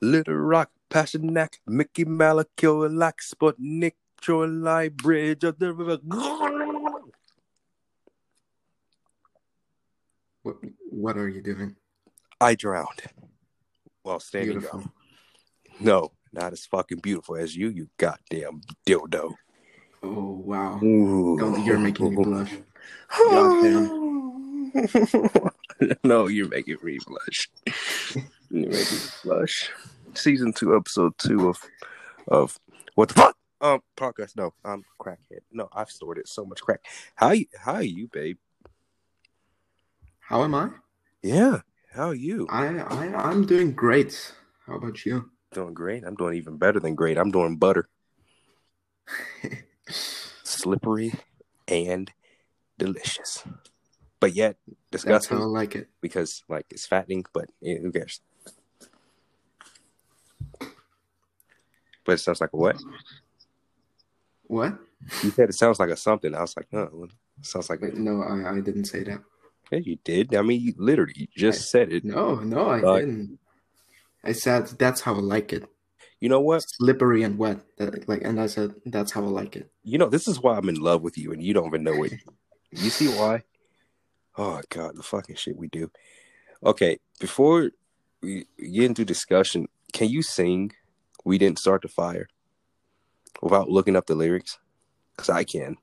Little Rock, Passionack, Mickey Malakio, Sputnik, Troy Bridge of the River. What, what are you doing? I drowned while standing Beautiful. up. No, not as fucking beautiful as you, you goddamn dildo. Oh wow. Don't, you're making me blush. No, you're making me blush. You're making me blush. Season two, episode two of of what the fuck? Um, podcast. No, I'm crackhead. No, I've stored it so much crack. How you? How are you, babe? How am I? Yeah, how are you? I I I'm doing great. How about you? Doing great. I'm doing even better than great. I'm doing butter, slippery and delicious, but yet disgusting. That's how I like it. because like it's fattening. But eh, who cares? But it sounds like a what? What? You said it sounds like a something. I was like, no, sounds like Wait, no, I, I didn't say that. yeah, you did. I mean, you literally you just said it. No, no, I Uh, didn't. I said that's how I like it. You know what? Slippery and wet. That, like, and I said that's how I like it. You know this is why I'm in love with you, and you don't even know it. You see why? Oh God, the fucking shit we do. Okay, before we get into discussion, can you sing "We Didn't Start the Fire" without looking up the lyrics? Because I can.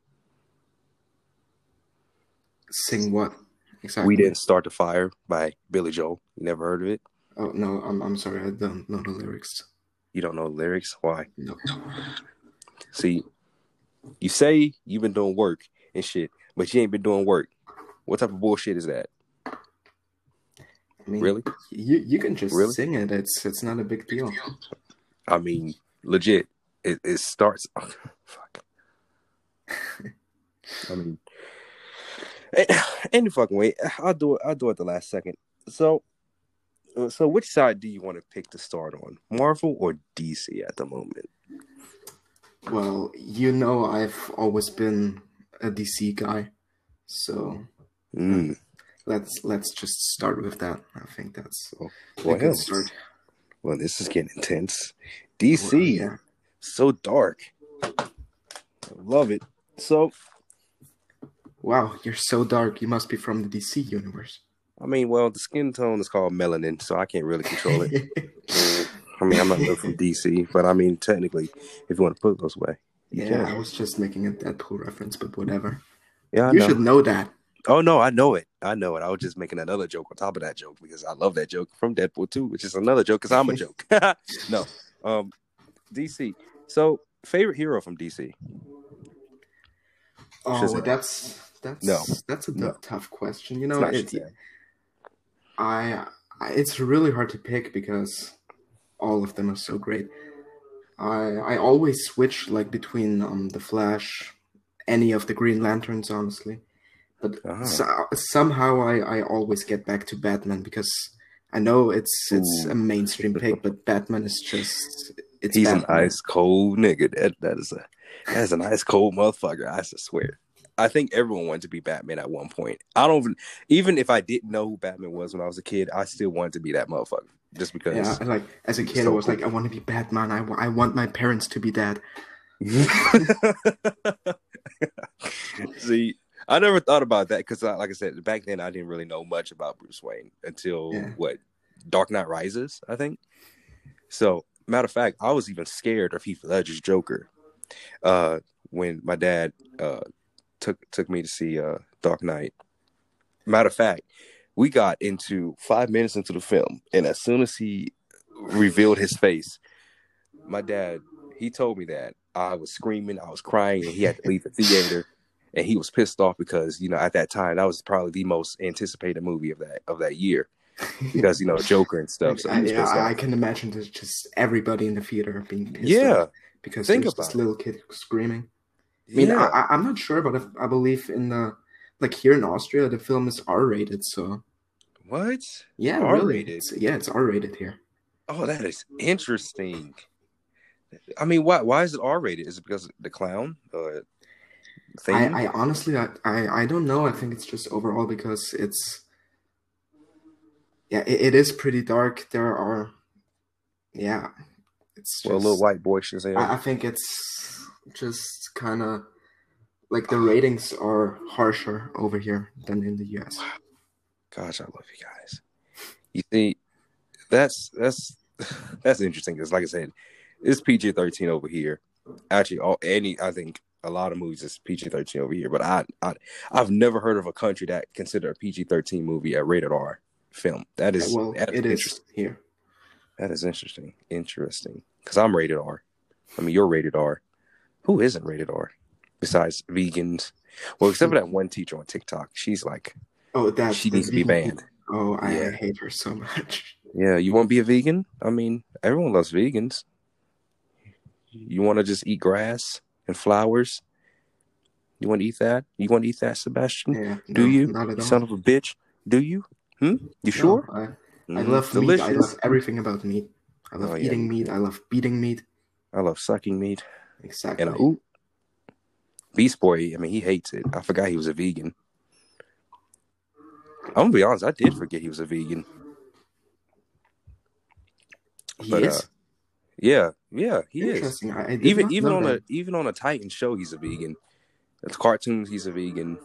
Sing what? Exactly. "We Didn't Start the Fire" by Billy Joel. You never heard of it? Oh no, I'm I'm sorry. I don't know the lyrics. You don't know lyrics? Why? No. See, you say you've been doing work and shit, but you ain't been doing work. What type of bullshit is that? I mean, Really? You you can just Really? sing it. It's it's not a big deal. I mean, legit. It, it starts. fuck. I mean, any fucking way. I'll do it. I'll do it the last second. So, so which side do you want to pick to start on, Marvel or DC at the moment? Well, you know, I've always been a DC guy, so Mm. let's let's just start with that. I think that's a Well, good start. well, this is getting intense. DC, Well, yeah. so dark. I love it. So, Wow, you're so dark. You must be from the DC universe. I mean, well, the skin tone is called melanin, so I can't really control it. I mean, I'm not really from DC, but I mean, technically, if you want to put it those way, yeah, I was just making a Deadpool reference, but whatever. Yeah, I you know. should know that. Oh no, I know it. I know it. I was just making another joke on top of that joke because I love that joke from Deadpool 2, which is another joke because I'm a joke. no, um, DC. So, favorite hero from DC? Oh, Shazam. that's that's No. that's a No. tough- question. You know, not it, Shazam. I, it's really hard to pick because all of them are so great. I I always switch like between um the Flash, any of the Green Lanterns, honestly. But Ah. so, somehow I I always get back to Batman because I know it's it's Ooh. a mainstream pick, but Batman is just it's He's an ice cold nigga. That that is a that is an ice cold motherfucker. I swear. I think everyone wanted to be Batman at one point. I don't even even if I didn't know who Batman was when I was a kid, I still wanted to be that motherfucker. Just because Yeah, like as a kid, So I was cool. like, I want to be Batman. I, I want my parents to be dead. See, I never thought about that because, like I said, back then I didn't really know much about Bruce Wayne until Yeah. what Dark Knight Rises, I think. So, matter of fact, I was even scared of Heath Ledger's Joker uh, when my dad uh, took took me to see uh, Dark Knight. Matter of fact, we got into five minutes into the film, and as soon as he revealed his face, my dad he told me that I was screaming, I was crying, and he had to leave the theater. And he was pissed off because you know at that time that was probably the most anticipated movie of that of that year because you know Joker and stuff. So I, I, I can imagine there's just everybody in the theater being pissed Yeah, off because think there's this it. little kid screaming. I mean, yeah. I, I- I'm not sure, but if, I believe in the like here in Austria, the film is R-rated. So what? yeah, R-rated? really, it's, yeah, it's R-rated here. Oh, that is interesting. I mean, why why is it R rated? Is it because of the clown? Thing? I, I honestly, I, I, I don't know. I think it's just overall because it's, yeah, it, it is pretty dark. There are, yeah, it's just, well, a little white boy Shazam. I, I think it's just kind of like the ratings are harsher over here than in the US. Gosh, I love you guys. You see, that's that's that's interesting because, like I said, it's PG thirteen over here. Actually, all any I think a lot of movies is PG thirteen over here, but I, I I've never heard of a country that consider a PG thirteen movie a rated R film. That is well, that it is here. That is interesting. Interesting. Because I'm rated R. I mean, you're rated R. Who isn't rated R? Besides vegans. Well, except for that one teacher on TikTok. She's like, Oh, that she needs to be banned. Oh, I Yeah. hate her so much. Yeah, you want to be a vegan? I mean, everyone loves vegans. You want to just eat grass and flowers? You want to eat that? You want to eat that, Sebastian? Yeah, Do no, you? Not at all. son of a bitch. Do you? Hmm? You No, sure? I, I Mm, love meat. I love everything about meat. I love Oh, yeah. eating meat. I love beating meat. I love sucking meat. Exactly. And uh, ooh, Beast Boy, I mean, he hates it. I forgot he was a vegan. I'm gonna be honest, I did forget he was a vegan. he but, is uh, Yeah, yeah, he is. interesting. I, I Even even on that. a even on a Titan show, he's a vegan. It's cartoons, he's a vegan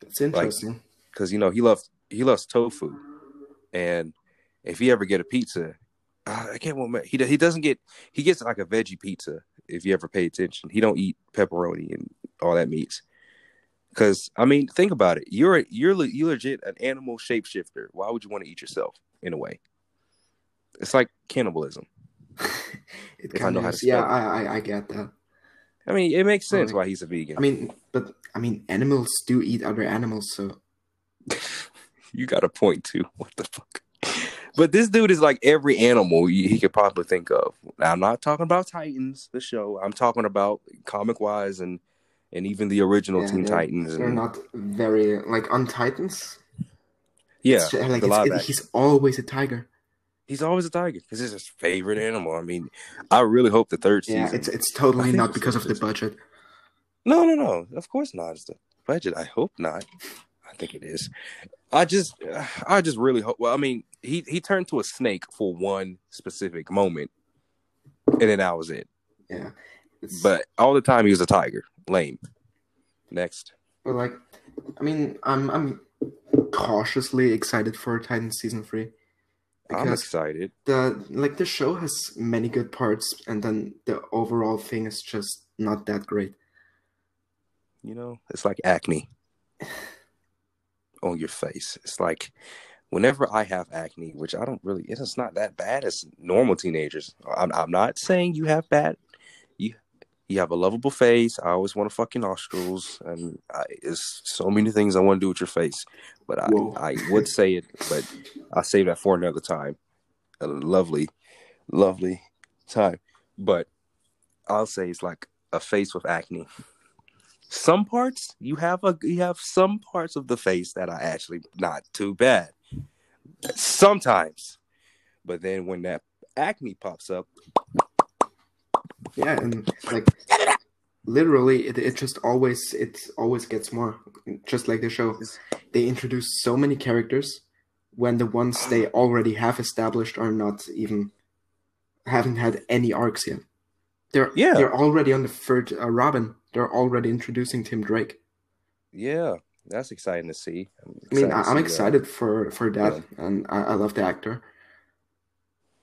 That's interesting. because you know he loves he loves tofu, and if he ever get a pizza, uh, I can't remember. He he doesn't get he gets like a veggie pizza. If you ever pay attention, he don't eat pepperoni and all that meats. Because I mean, think about it. You're you're you legit an animal shapeshifter. Why would you want to eat yourself in a way? It's like cannibalism. it kind of is. Yeah. I, I I get that. I mean, it makes sense Like- why he's a vegan. I mean, but I mean, animals do eat other animals, so you got a point too. What the fuck? But this dude is like every animal he could probably think of. Now, I'm not talking about Titans, the show. I'm talking about comic wise and and even the original yeah, Teen they're, Titans. they're And, not very like on Titans. yeah, it's, like it's, it- he's always a tiger. he's always a tiger because it's his favorite animal. I mean, I really hope the third Yeah, season. it's it's totally not because of the budget. No, no, no. Of course not. It's the budget. I hope not. I think it is. I just, I just really hope. Well, I mean, he he turned to a snake for one specific moment, and then that was it. Yeah, it's, But all the time he was a tiger. Lame. Next. but like, I mean, I'm I'm cautiously excited for Titan season three I'm excited. the like the show has many good parts, and then the overall thing is just not that great. You know, it's like acne on your face. It's like whenever I have acne, which I don't really, it's not that bad as normal teenagers. I'm, I'm not saying you have bad. You you have a lovable face. I always want to fuck your nostrils, and I, it's so many things I want to do with your face. But I, Whoa. I would say it, but I'll save that for another time. A lovely, lovely time. But I'll say it's like a face with acne. Some parts you have a you have some parts of the face that are actually not too bad. Sometimes, but then when that acne pops up, Yeah, and like literally, it, it just always it always gets more. Just like the show, they introduce so many characters when the ones they already have established are not even haven't had any arcs yet. They're Yeah. they're already on the third uh, Robin. They're already introducing Tim Drake. yeah, that's exciting to see. Mean, I, to I'm see, uh, excited for for that, and I, I love the actor.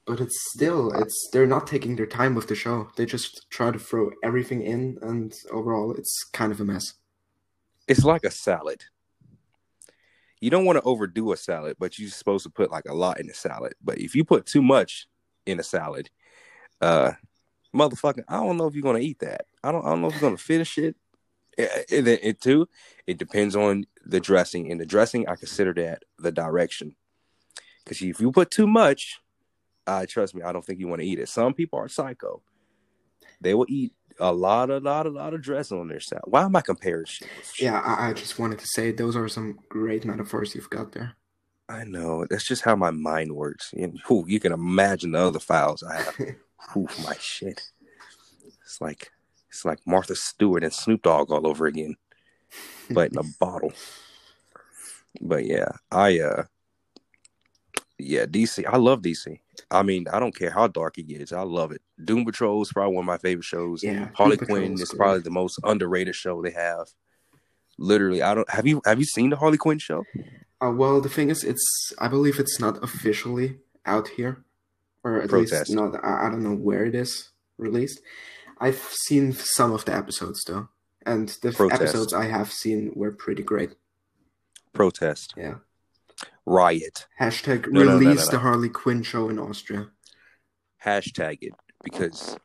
But it's still, it's they're not taking their time with the show. They just try to throw everything in, and overall, it's kind of a mess. it's like a salad. You don't want to overdo a salad, but you're supposed to put like a lot in the salad. But if you put too much in a salad, uh, motherfucker, I don't know if you're gonna eat that. I don't. I don't know if you're gonna finish it. And then it too, it depends on the dressing. And the dressing, I consider that the direction. Because if you put too much, uh, trust me, I don't think you want to eat it. Some people are psycho. They will eat a lot, a lot, a lot of dressing on their salad. Why am I comparing shit? Shit? Yeah, I, I just wanted to say those are some great metaphors you've got there. I know. That's just how my mind works. And whew, you can imagine the other files I have. Whew, my shit. It's like It's like Martha Stewart and Snoop Dogg all over again, but in a bottle. But yeah, I uh, yeah, DC. I love DC. I mean, I don't care how dark it gets. I love it. Doom Patrol is probably one of my favorite shows. Yeah, Harley Doom Quinn is probably the most underrated show they have. Literally, I don't have you have you seen the Harley Quinn show? Uh, well, the thing is, it's I believe it's not officially out here, or at Protest. least not. I, I don't know where it is released. I've seen some of the episodes though, and the Protest. episodes I have seen were pretty great. Protest, Yeah. riot, Hashtag No, no, no, no, release the Harley Quinn show in Austria. hashtag it because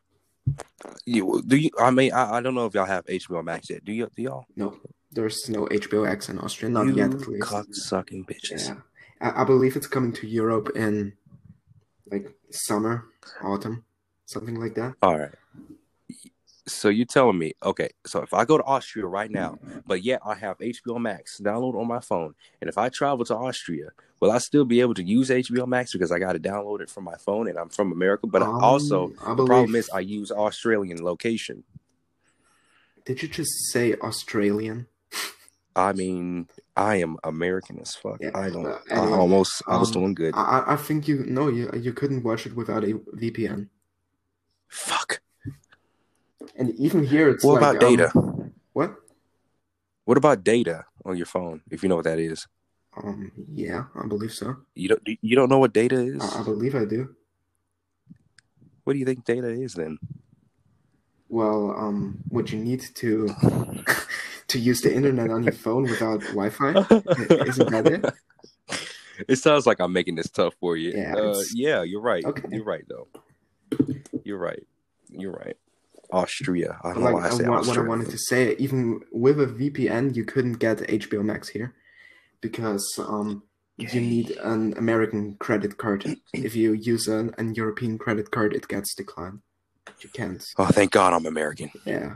you do you. I mean, I, I don't know if y'all have HBO Max yet. Do you? Do y'all? No, there's no HBO X in Austria, not you yet at least. cocksucking bitches. Yeah, I, I believe it's coming to Europe in like summer, autumn, something like that. All right. So you're telling me, okay, so if I go to Austria right now, but yet I have HBO Max download on my phone, and if I travel to Austria, will I still be able to use HBO Max because I got to download it from my phone and I'm from America? But Um, also, I the problem is I use Australian location. Did you just say Australian? I mean, I am American as fuck. Yeah, I don't. I anyway, almost. I was um, doing good. I, I- I think you no, you you couldn't watch it without a VPN. Fuck. And even here, it's What like, about um, data? what? What about data on your phone? If you know what that is, Um, yeah, I believe so. you don't. You don't know what data is. I, I believe I do. What do you think data is then? Well, um, what you need to to use the internet on your phone without Wi-Fi? Isn't that it? It sounds like I'm making this tough for you. Yeah, uh, yeah, you're right. Okay. You're right, though. You're right. You're right. Austria. I don't Like know why I say what, what I Austria. wanted to say, even with a VPN, you couldn't get HBO Max here because um, you need an American credit card. If you use an, an European credit card, it gets declined. You can't. Oh, thank God I'm American. Yeah.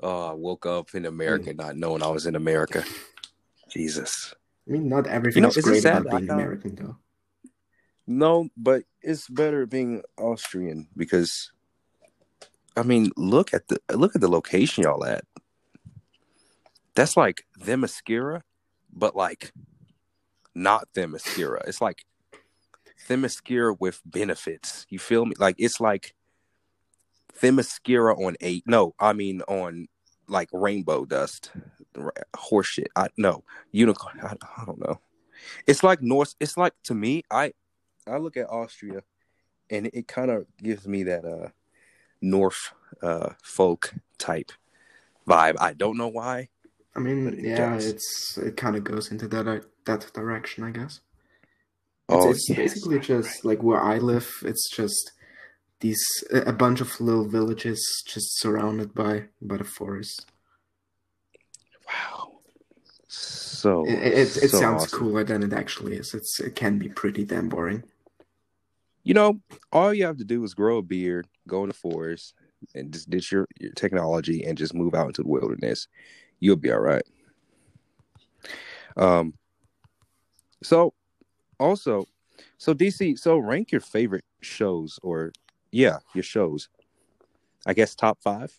Oh, I woke up in America mm. not knowing I was in America. Jesus. I mean, not everything You know, is great sad- about being American, though. No, but it's better being Austrian because I mean, look at the look at the location y'all at. That's like Themyscira, but like not Themyscira. It's like Themyscira with benefits. You feel me? Like it's like Themyscira on eight. No, I mean on like rainbow dust, horseshit. I no unicorn. I, I don't know. It's like North. It's like to me. I I look at Austria, and it kind of gives me that uh North uh folk type vibe. I don't know why. I mean, it yeah, does. it's it kind of goes into that uh, that direction, I guess. It's, Oh, it's yes. basically just like where I live. It's just these a a bunch of little villages just surrounded by by the forest. Wow. So It it, it so sounds awesome. cooler than it actually is. It's it can be pretty damn boring. You know, all you have to do is grow a beard, go in the forest, and just ditch your, your technology and just move out into the wilderness. You'll be all right. Um. So, also, so DC, so rank your favorite shows, or yeah, your shows. I guess top five,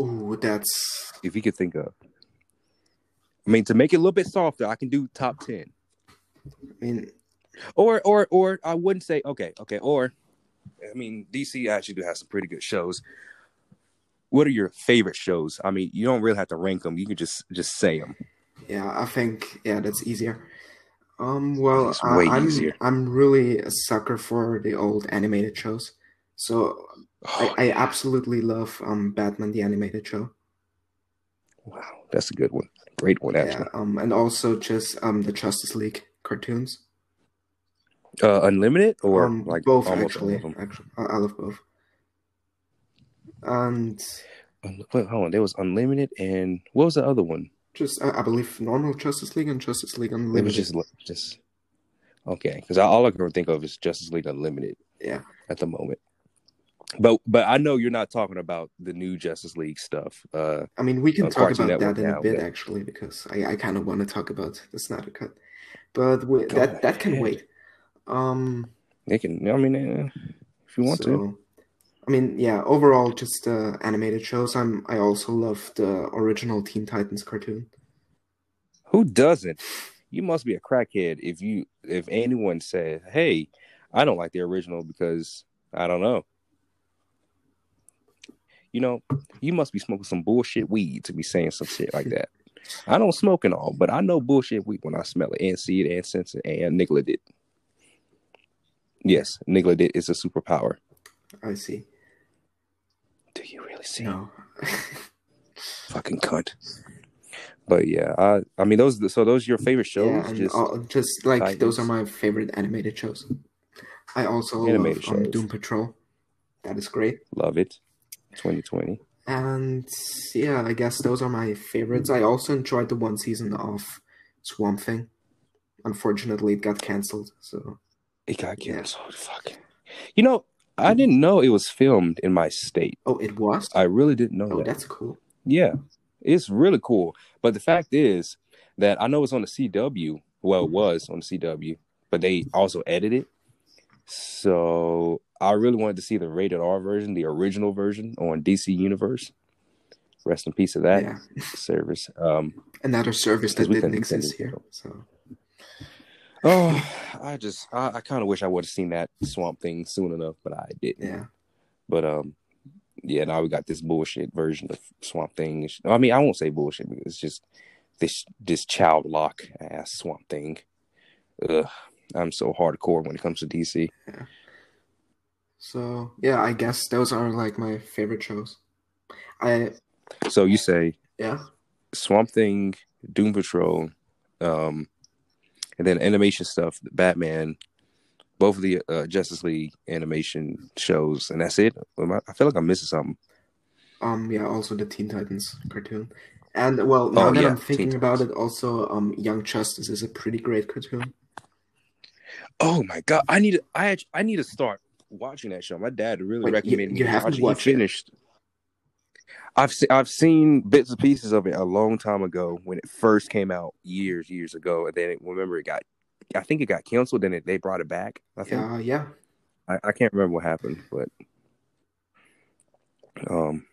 Ooh, that's if you could think of. I mean, to make it a little bit softer, I can do top ten. I mean, or or or I wouldn't say okay, okay, or I mean DC actually do have some pretty good shows. What are your favorite shows? I mean, you don't really have to rank them. You can just just say them. yeah, I think yeah, that's easier. Um, well, It's I, way I'm easier. I'm really a sucker for the old animated shows. So I, I absolutely love um Batman the animated show. wow, that's a good one. Great one, Yeah, um, and also just um the Justice League cartoons. Uh, Unlimited or um, like both actually. all of them. Actually, I, I love both. And Wait, hold on. There was Unlimited and what was the other one? Just I, I believe normal Justice League and Justice League Unlimited. It was just just okay. Because all I can think of is Justice League Unlimited yeah. at the moment. But but I know you're not talking about the new Justice League stuff. Uh, I mean, we can talk Cartoon about Network that in now, a bit yeah. actually because I, I kind of want to talk about the Snyder Cut, but we, that that can wait. Um, they can. I mean, eh, if you want to. I mean, yeah, overall, just uh, animated shows. I'm. I also love the original Teen Titans cartoon. Who doesn't? You must be a crackhead if you if anyone said, "Hey, I don't like the original because I don't know." You know, you must be smoking some bullshit weed to be saying some shit like that. I don't smoke and all, but I know bullshit weed when I smell it and see it and sense it and niggled it. Yes, niggled it is a superpower. I see. Do you really see? No. Fucking cunt. But yeah, I I mean those so those are your favorite shows? yeah, just all- just like those are my favorite animated shows. I also Animated love um, shows. Doom Patrol. That is great. love it. 2020. And yeah, I guess those are my favorites. I also enjoyed the one season of Swamp Thing. Unfortunately, it got canceled. So It got Yeah. canceled. Fuck. You know, I didn't know it was filmed in my state. oh, it was. I really didn't know oh, that. that's cool. Yeah, it's really cool. But the fact is that I know it's on the CW. Well, it was on the CW, but they also edited it. So I really wanted to see the rated R version, the original version on DC Universe. Rest in peace of that yeah, service. Um, another service that didn't exist here. So oh, I just, I, I kind of wish I would have seen that Swamp Thing soon enough, but I didn't. yeah, But um, yeah, now we got this bullshit version of Swamp Thing. I mean, I won't say bullshit it's just this this child lock ass Swamp Thing. Ugh, I'm so hardcore when it comes to DC. Yeah. so yeah, I guess those are like my favorite shows. I So you say yeah, Swamp Thing, Doom Patrol, um, and then animation stuff, Batman, both of the uh, Justice League animation shows, and that's it. I feel like I'm missing something. um, yeah, also the Teen Titans cartoon. And well, now Oh, that yeah, I'm thinking Teen about Titans. it, also um, Young Justice is a pretty great cartoon. Oh my god, I need to, I I need to start watching that show. My dad really Wait, recommended me you to haven't watch it. he it? I've se- I've seen bits and pieces of it a long time ago when it first came out years years ago, and then it, remember it got, I think it got canceled. Then it, they brought it back. I think Uh, yeah, I, I can't remember what happened, but um,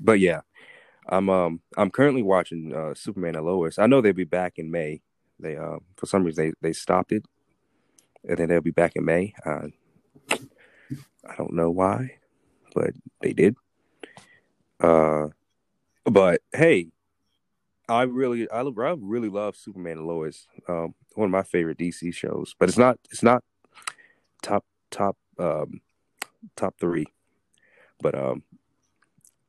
but yeah, I'm um I'm currently watching uh Superman and Lois. I know they'll be back in May. They uh for some reason they they stopped it, and then they'll be back in May. Uh, I don't know why, but they did. Uh, but hey, I really I, I really love Superman and Lois. Um, one of my favorite DC shows, but it's not it's not top top um top three. But um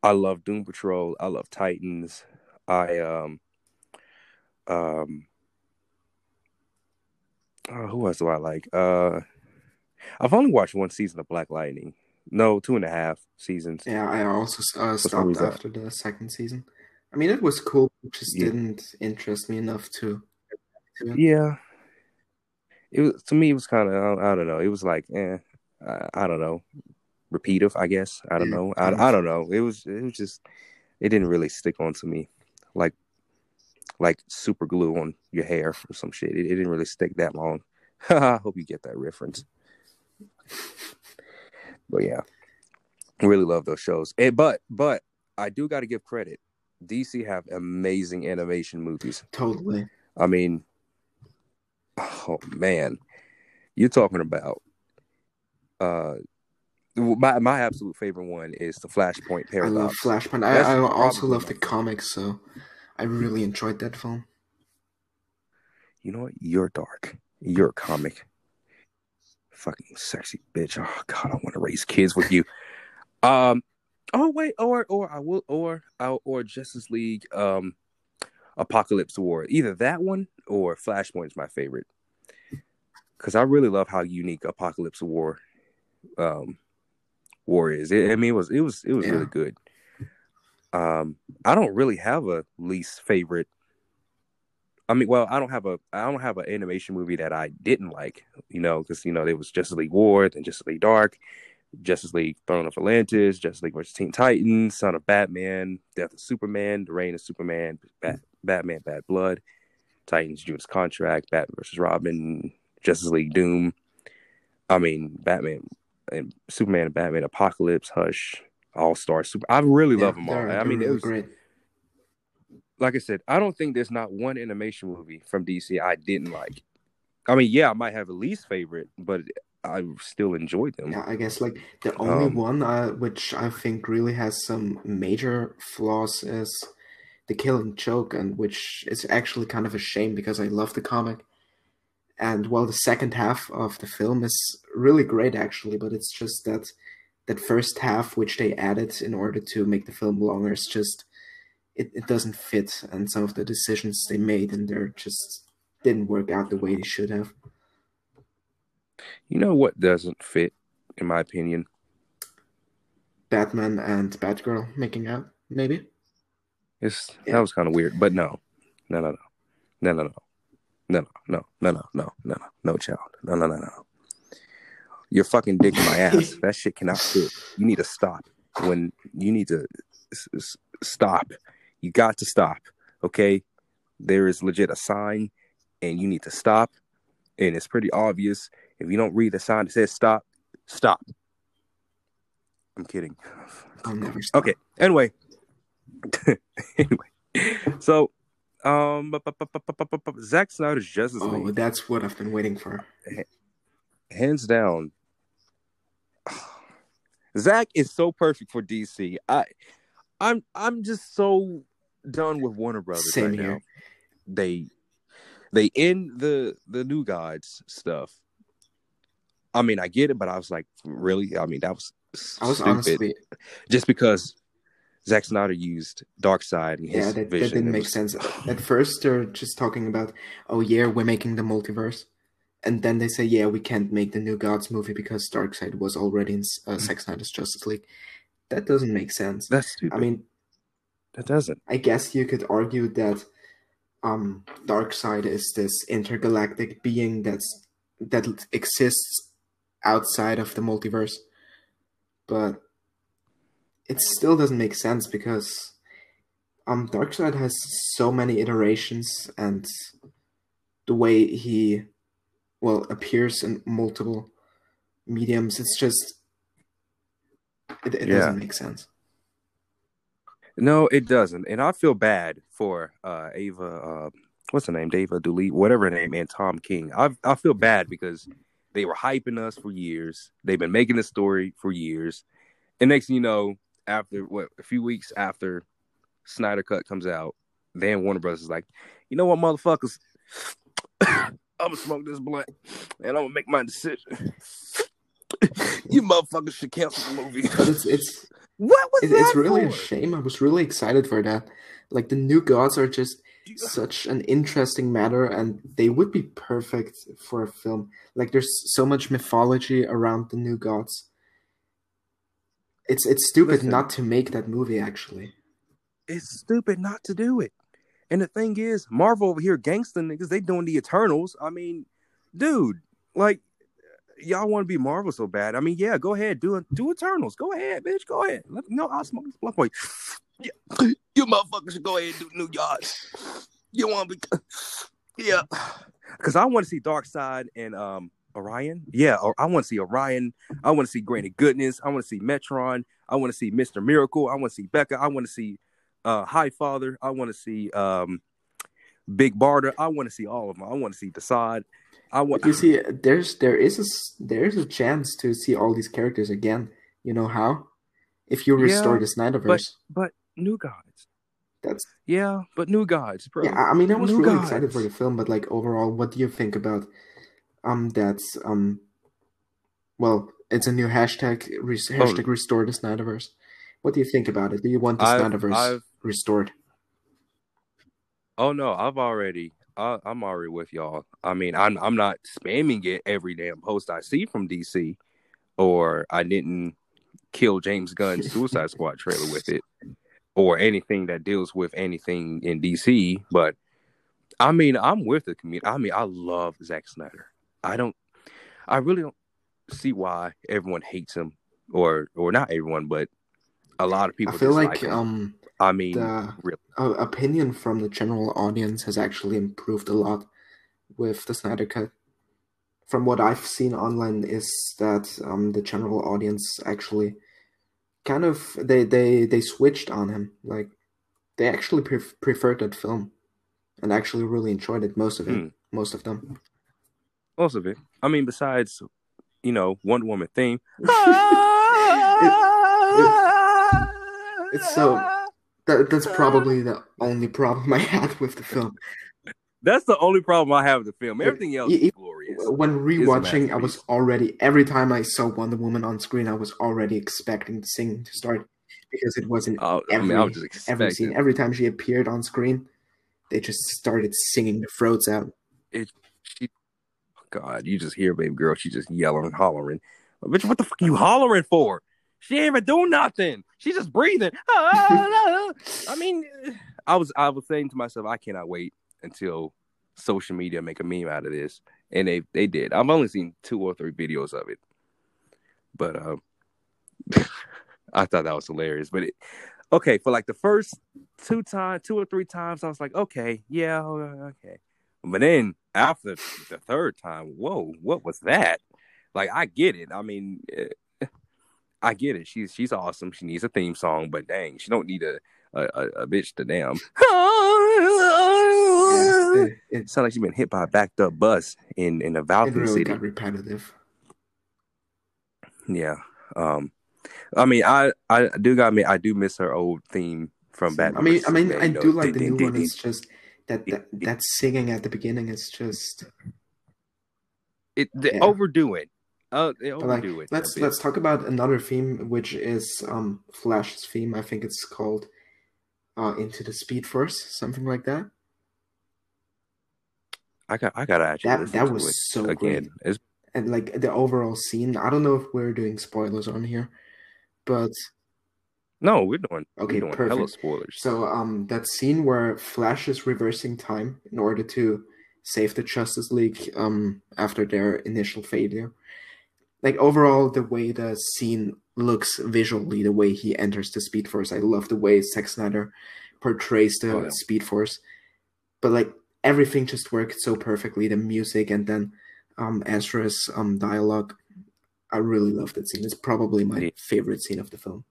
I love Doom Patrol, I love Titans. I um um uh, who else do I like? Uh I've only watched one season of Black Lightning. No, two and a half seasons. yeah. I also uh, stopped after the second season. I mean, it was cool. It just Yeah. didn't interest me enough to. to. Yeah. It was to me. It was kind of I, don't know. It was like, eh, I, I don't know, repeative. I guess I don't Yeah, know. I, I don't know. It was it was just it didn't really stick on to me, like like super glue on your hair or some shit. It, it didn't really stick that long. I hope you get that reference. But yeah, really love those shows. And, but but I do got to give credit. DC have amazing animation movies. Totally. I mean, oh man, you're talking about uh my my absolute favorite one is the Flashpoint I love Flashpoint. I, I also love the comics, so I really enjoyed that film. You know what? You're dark. You're a comic. Fucking sexy bitch. Oh god, I want to raise kids with you. Um. Oh wait, or or I will, or or, or Justice League, um, Apocalypse War. Either that one or Flashpoint is my favorite. Because I really love how unique Apocalypse War, um, War is. It, I mean, it was it was it was Yeah. really good. Um, I don't really have a least favorite I mean, well, I don't have a I don't have an animation movie that I didn't like, you know, because you know there was Justice League War, then Justice League Dark, Justice League Throne of Atlantis, Justice League vs. Teen Titans, Son of Batman, Death of Superman, The Reign of Superman, Bat- Batman Bad Blood, Titans Judas Contract, Batman versus Robin, Justice League Doom. I mean, Batman and Superman and Batman, Apocalypse, Hush, All Star, Super. I really Yeah, love them all. I mean, it was great. Like I said, I don't think there's not one animation movie from DC I didn't like. I mean, yeah, I might have a least favorite, but I still enjoyed them. Yeah, I guess like the only Um, one uh, which I think really has some major flaws is the Killing Joke, and which is actually kind of a shame because I love the comic. And while the second half of the film is really great, actually, but it's just that that first half which they added in order to make the film longer is just it, it doesn't fit, and some of the decisions they made and they're just didn't work out the way they should have. You know what doesn't fit, in my opinion? Batman and Batgirl making out, maybe. It's Yeah. that was kind of weird, but no, no, no, no, no, no, no, no, no, no, no, no, no, no, no, child, no, no, no, no. You're fucking dick in my ass. that shit cannot fit. You need to stop. When you need to s- s- stop, you got to stop. Okay, there is legit a sign, and you need to stop. And it's pretty obvious. If you don't read the sign that says stop, stop. I'm kidding. I'll never stop. Okay. Anyway. anyway. So, um, bu- Zack Snyder's Justice Oh, League, that's what I've been waiting for. hands down. Zack is so perfect for DC. I, I'm, I'm just so done with Warner Brothers Same right here. now. They, they end the the New Gods stuff. I mean, I get it, but I was like, really? I mean, that was I was stupid. honestly, just because Zack Snyder used Darkseid and his yeah, that, that vision. didn't make was- sense. At first, they're just talking about, oh yeah, we're making the multiverse, and then they say, yeah, we can't make the New Gods movie because Dark Side was already in Mm-hmm. uh, Zack Snyder's Justice League. That doesn't make sense. That's stupid. I mean, that doesn't. I guess you could argue that um Darkseid is this intergalactic being that's that exists outside of the multiverse. But it still doesn't make sense because um Darkseid has so many iterations and the way he well appears in multiple mediums it's just it, it Yeah. doesn't make sense. No, it doesn't. And I feel bad for uh Ava uh what's her name? Dava Dooley, whatever her name, and Tom King. I I feel bad because they were hyping us for years. They've been making the story for years. And next thing you know, after what a few weeks after Snyder Cut comes out, then Warner Brothers is like, you know what, motherfuckers? I'm gonna smoke this blunt and I'm gonna make my decision. you motherfuckers should cancel the movie. But it's it's what was It, that it's really a shame. I was really excited for that. Like the new gods are just such an interesting matter, and they would be perfect for a film. Like there's so much mythology around the new gods. It's it's stupid Listen. not to make that movie. Actually, it's stupid not to do it. And the thing is, Marvel over here, gangsta niggas, they doing the Eternals. I mean, dude, like, y'all want to be Marvel so bad. I mean, yeah, go ahead, do do Eternals. Go ahead, bitch, go ahead. Let, no, I'll smoke this blunt boy. Yeah, you motherfuckers should go ahead and do New Gods. You want to be, yeah, because I want to see Darkseid and um Orion. Yeah, I want to see Orion. I want to see Granny Goodness. I want to see Metron. I want to see Mister Miracle. I want to see Becca. I want to see uh High Father. I want to see um Big Barter. I want to see all of them. I want to see Desaad. I you see, there's there is a there's a chance to see all these characters again. You know how? If you restore Yeah, the Snyderverse, but New Gods. that's Yeah, but New Gods, bro. Yeah, I mean, I was New really Gods. excited for the film, but like overall, what do you think about um that's um? Well, it's a new hashtag. Re- hashtag restore the Snyderverse. What do you think about it? Do you want the I've- Snyderverse I've- restored? Oh no, I've already. I, I'm already with y'all. I mean, I'm I'm not spamming it every damn post I see from DC, or I didn't kill James Gunn's Suicide Squad trailer with it, or anything that deals with anything in DC. But I mean, I'm with the community. I mean, I love Zack Snyder. I don't. I really don't see why everyone hates him, or or not everyone, but a lot of people. I feel like him. um I mean, the really. uh, opinion from the general audience has actually improved a lot with the Snyder Cut. from what I've seen online is that um, the general audience actually kind of they they they switched on him. Like they actually pre- preferred that film and actually really enjoyed it. Most of it, Hmm. most of them. Most of it. I mean, besides, you know, Wonder Woman theme. it's so- That, that's probably the only problem I had with the film. That's the only problem I have with the film. Everything else y- is glorious. When rewatching, I was already every time I saw Wonder Woman on screen, I was already expecting the singing to start because it was in Oh, I every mean, I was every scene. Every time she appeared on screen, they just started singing the throats out. She, God, you just hear baby girl. She just yelling and hollering. Bitch, what the fuck you hollering for? She ain't even doing nothing. She's just breathing. I mean, I was I was saying to myself, I cannot wait until social media make a meme out of this, and they they did. I've only seen two or three videos of it, but um, I thought that was hilarious. But it, okay, for like the first two times, two or three times, I was like, okay, yeah, okay. But then after the third time, whoa, what was that? Like, I get it. I mean, eh, I get it. She's she's awesome. She needs a theme song, but dang, she don't need a a, a, bitch to damn. Yeah, it, it, Sound like she's been hit by a backed up bus in in a Valkyrie really City. got repetitive. Yeah. Um. I mean, I I do got me. I do miss her old theme from So, Batman. I mean, I mean, I do like the new one. It's just that that, that singing at the beginning is just. It they Yeah. overdo it. But like, it. let's let's talk about another theme, which is um Flash's theme. I think it's called uh Into the Speed Force, something like that. I got. I gotta actually. That that was it so again. great, and like the overall scene. I don't know if we're doing spoilers on here, but no, we're doing. Okay, we're doing perfect. spoilers. So um that scene where Flash is reversing time in order to save the Justice League um after their initial failure. Like overall the way the scene looks visually, the way he enters the Speed Force. I love the way Zack Snyder portrays the Oh, yeah. Speed Force. But like everything just worked so perfectly, the music and then um Ezra's um dialogue. I really love that scene. It's probably my favorite scene of the film.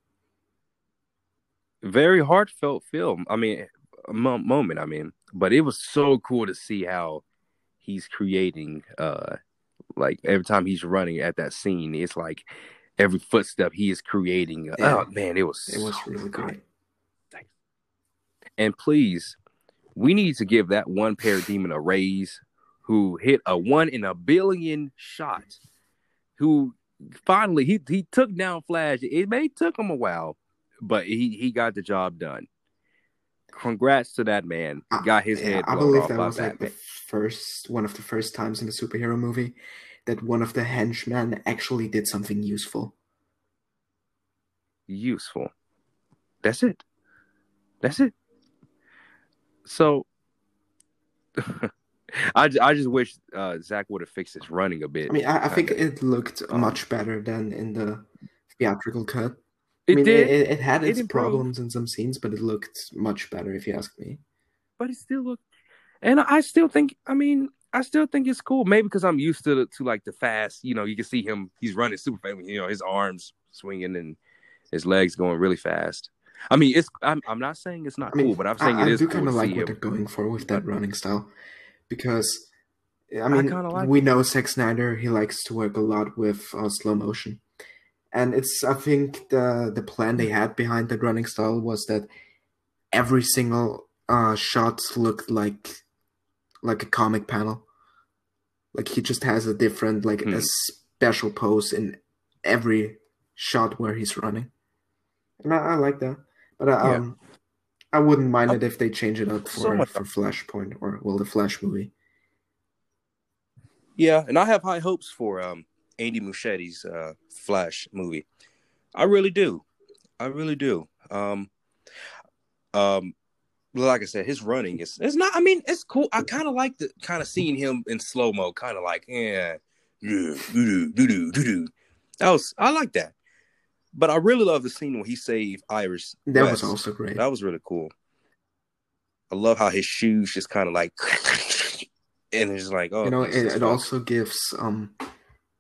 very heartfelt film. I mean, moment. I mean, but it was so cool to see how he's creating. Uh, like every time he's running at that scene, it's like every footstep he is creating. Uh, yeah. Oh man, it was It was so really good. great. And please, we need to give that one parademon a raise who hit a one in a billion shot. Who finally he he took down Flash. It may took him a while, but he he got the job done. Congrats to that man. I- Got his Yeah, head I believe that was like the first one of the first times in a superhero movie that one of the henchmen actually did something useful. Useful. That's it. That's it. So, I, I just wish uh, Zach would have fixed his running a bit. I mean, I, I think it looked Um, much better than in the theatrical cut. it I mean, did. It, it had its improved. problems in some scenes, but it looked much better, if you ask me. but it still looked, and I still think I mean I still think it's cool maybe because I'm used to the, to like the fast you know you can see him he's running super fast you know his arms swinging and his legs going really fast I mean it's I'm, I'm not saying it's not I mean, cool but I'm saying I, it I is do cool kind of like what him they're going for with that running style because, I mean, kinda like we know Zack Snyder, he likes to work a lot with uh, slow motion. And it's, I think, the, the plan they had behind that running style was that every single uh, shot looked like like a comic panel. Like he just has a different, like Hmm. a special pose in every shot where he's running. And I, I like that. But uh, Yeah. um, I wouldn't mind it if they change it up So for much- for Flashpoint or well the Flash movie. yeah and I have high hopes for um Andy Muschietti's uh Flash movie I really do I really do um um like I said, his running is it's not. I mean, it's cool. I kind of like the kind of seeing him in slow mo, kind of like yeah, yeah, doo doo doo doo. That was I like that, but I really love the scene when he saved Iris. That West. was also great. that was really cool. I love how his shoes just kind of like and it's like, oh, you know, it, it also gives um,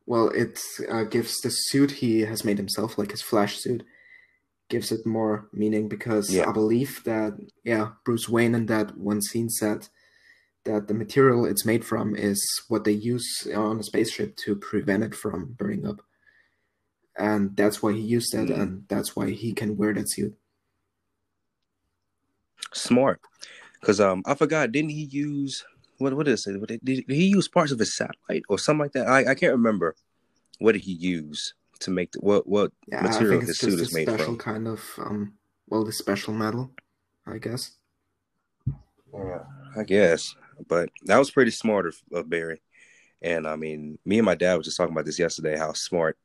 well, it uh, gives the suit he has made himself, like his Flash suit, gives it more meaning because Yeah. I believe that yeah, Bruce Wayne in that one scene said that the material it's made from is what they use on a spaceship to prevent it from burning up, and that's why he used that, Mm. and that's why he can wear that suit. smart because um I forgot didn't he use what what is it did he use parts of his satellite or something like that I, I can't remember what did he use to make the, what what Yeah, material his suit is made special from. kind of um, well, the special metal, I guess. yeah I guess but that was pretty smart of, of Barry. And I mean me and my dad was just talking about this yesterday how smart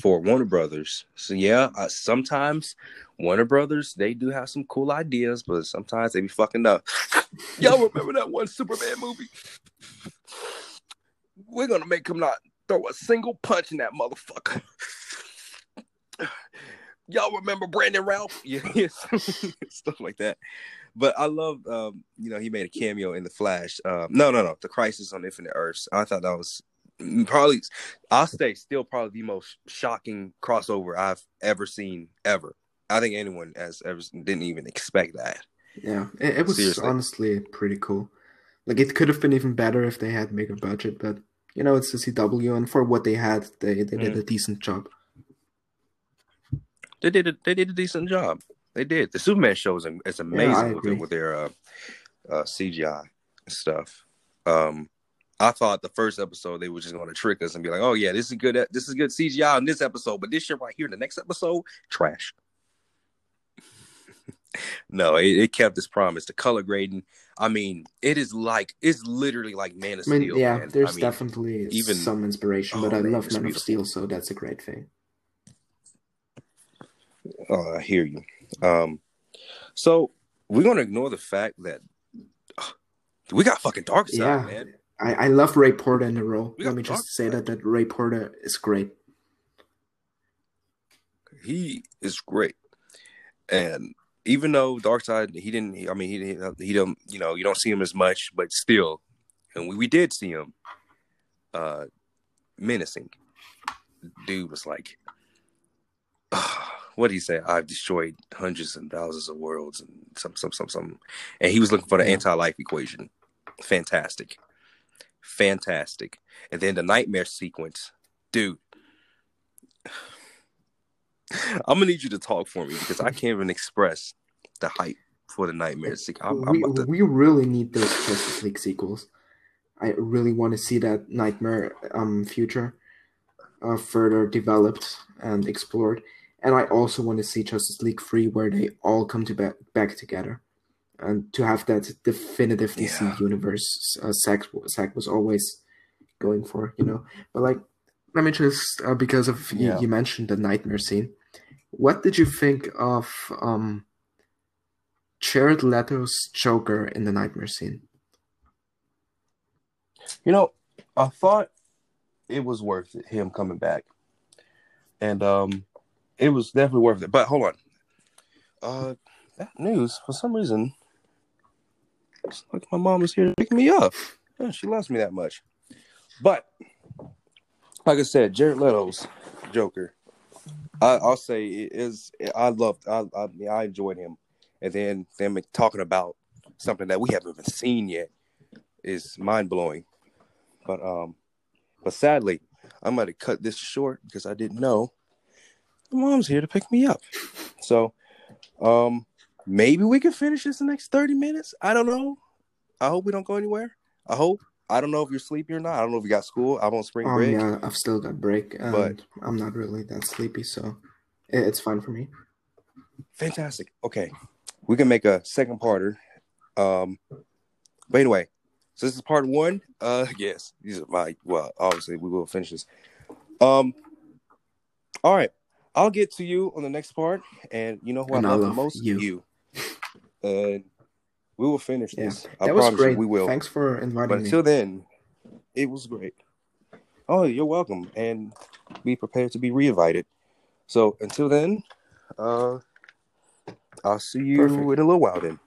for Warner Brothers. So yeah uh, sometimes Warner Brothers they do have some cool ideas but sometimes they be fucking up. Y'all remember that one Superman movie? We're gonna make him not throw a single punch in that motherfucker. Y'all remember Brandon Routh? Yeah, yes. stuff like that. But I love, um, you know, he made a cameo in the Flash. Um, no, no, no, the Crisis on Infinite Earths. I thought that was probably, I'll say, still probably the most shocking crossover I've ever seen ever. I think anyone has ever didn't even expect that. Yeah, it, it was Seriously. honestly pretty cool. Like it could have been even better if they had bigger budget, but you know it's the CW, and for what they had, they they did Mm. a decent job. They did a, they did a decent job. They did. The Superman show is, is amazing I with, their, with their uh, uh, CGI stuff. Um, I thought the first episode they were just going to trick us and be like, "Oh yeah, this is good. This is good CGI in this episode, but this shit right here in the next episode, trash." No, it, it kept its promise. The color grading. I mean, it is like it's literally like Man of I mean, Steel. yeah, man. there's I mean, definitely even- some inspiration, Oh, but I man, love Man of. Steel, so that's a great thing. Oh, I hear you. Um, so we're gonna ignore the fact that ugh, we got fucking Darkseid, yeah, man. I, I love Ray Porter in the role. Let me just say that that Ray Porter is great. He is great, and even though Darkseid, he didn't. I mean, he didn't. he don't. You know, you don't see him as much, but still, and we, we did see him. Uh, menacing. Dude was like, what did he say? I've destroyed hundreds and thousands of worlds and some some some some, and he was looking for the anti-life equation. Fantastic, fantastic. And then the nightmare sequence, dude. I'm gonna need you to talk for me because I can't even express the hype for the nightmare sequence. I'm, I'm we, to, we really need those Justice League sequels. I really want to see that Nightmare um future uh, further developed and explored, and I also want to see Justice League Free where they all come to back back together, and to have that definitive DC Yeah. universe. Uh, Zack was always going for, you know. But like, let me just uh, because of you, you mentioned the Nightmare scene. What did you think of um? Jared Leto's Joker in the Nightmare scene. You know, I thought it was worth it, him coming back, and um, it was definitely worth it. But hold on, uh, that news for some reason, it's like my mom is here to pick me up. Yeah, she loves me that much. But like I said, Jared Leto's Joker, I, I'll say it is. I loved. I, I I enjoyed him, and then them talking about something that we haven't even seen yet is mind blowing. But um, but sadly, I'm gonna cut this short because I didn't know mom's here to pick me up. So, um, maybe we can finish this in the next 30 minutes. I don't know. I hope we don't go anywhere. I hope. I don't know if you're sleepy or not. I don't know if you got school. I'm on spring Um, break. yeah, I've still got break, But- I'm not really that sleepy, so it's fine for me. Fantastic. Okay, we can make a second parter. Um, but anyway, so this is part one. Uh, yes, these are my. Well, obviously we will finish this. Um, all right, I'll get to you on the next part, and you know who And I I love the most? you. And we will finish Yeah, this. I that was promise you, great. we will. Thanks for inviting But me. until then, it was great. Oh, you're welcome, and be prepared to be reinvited. So until then, uh, I'll see you Perfect. in a little while then.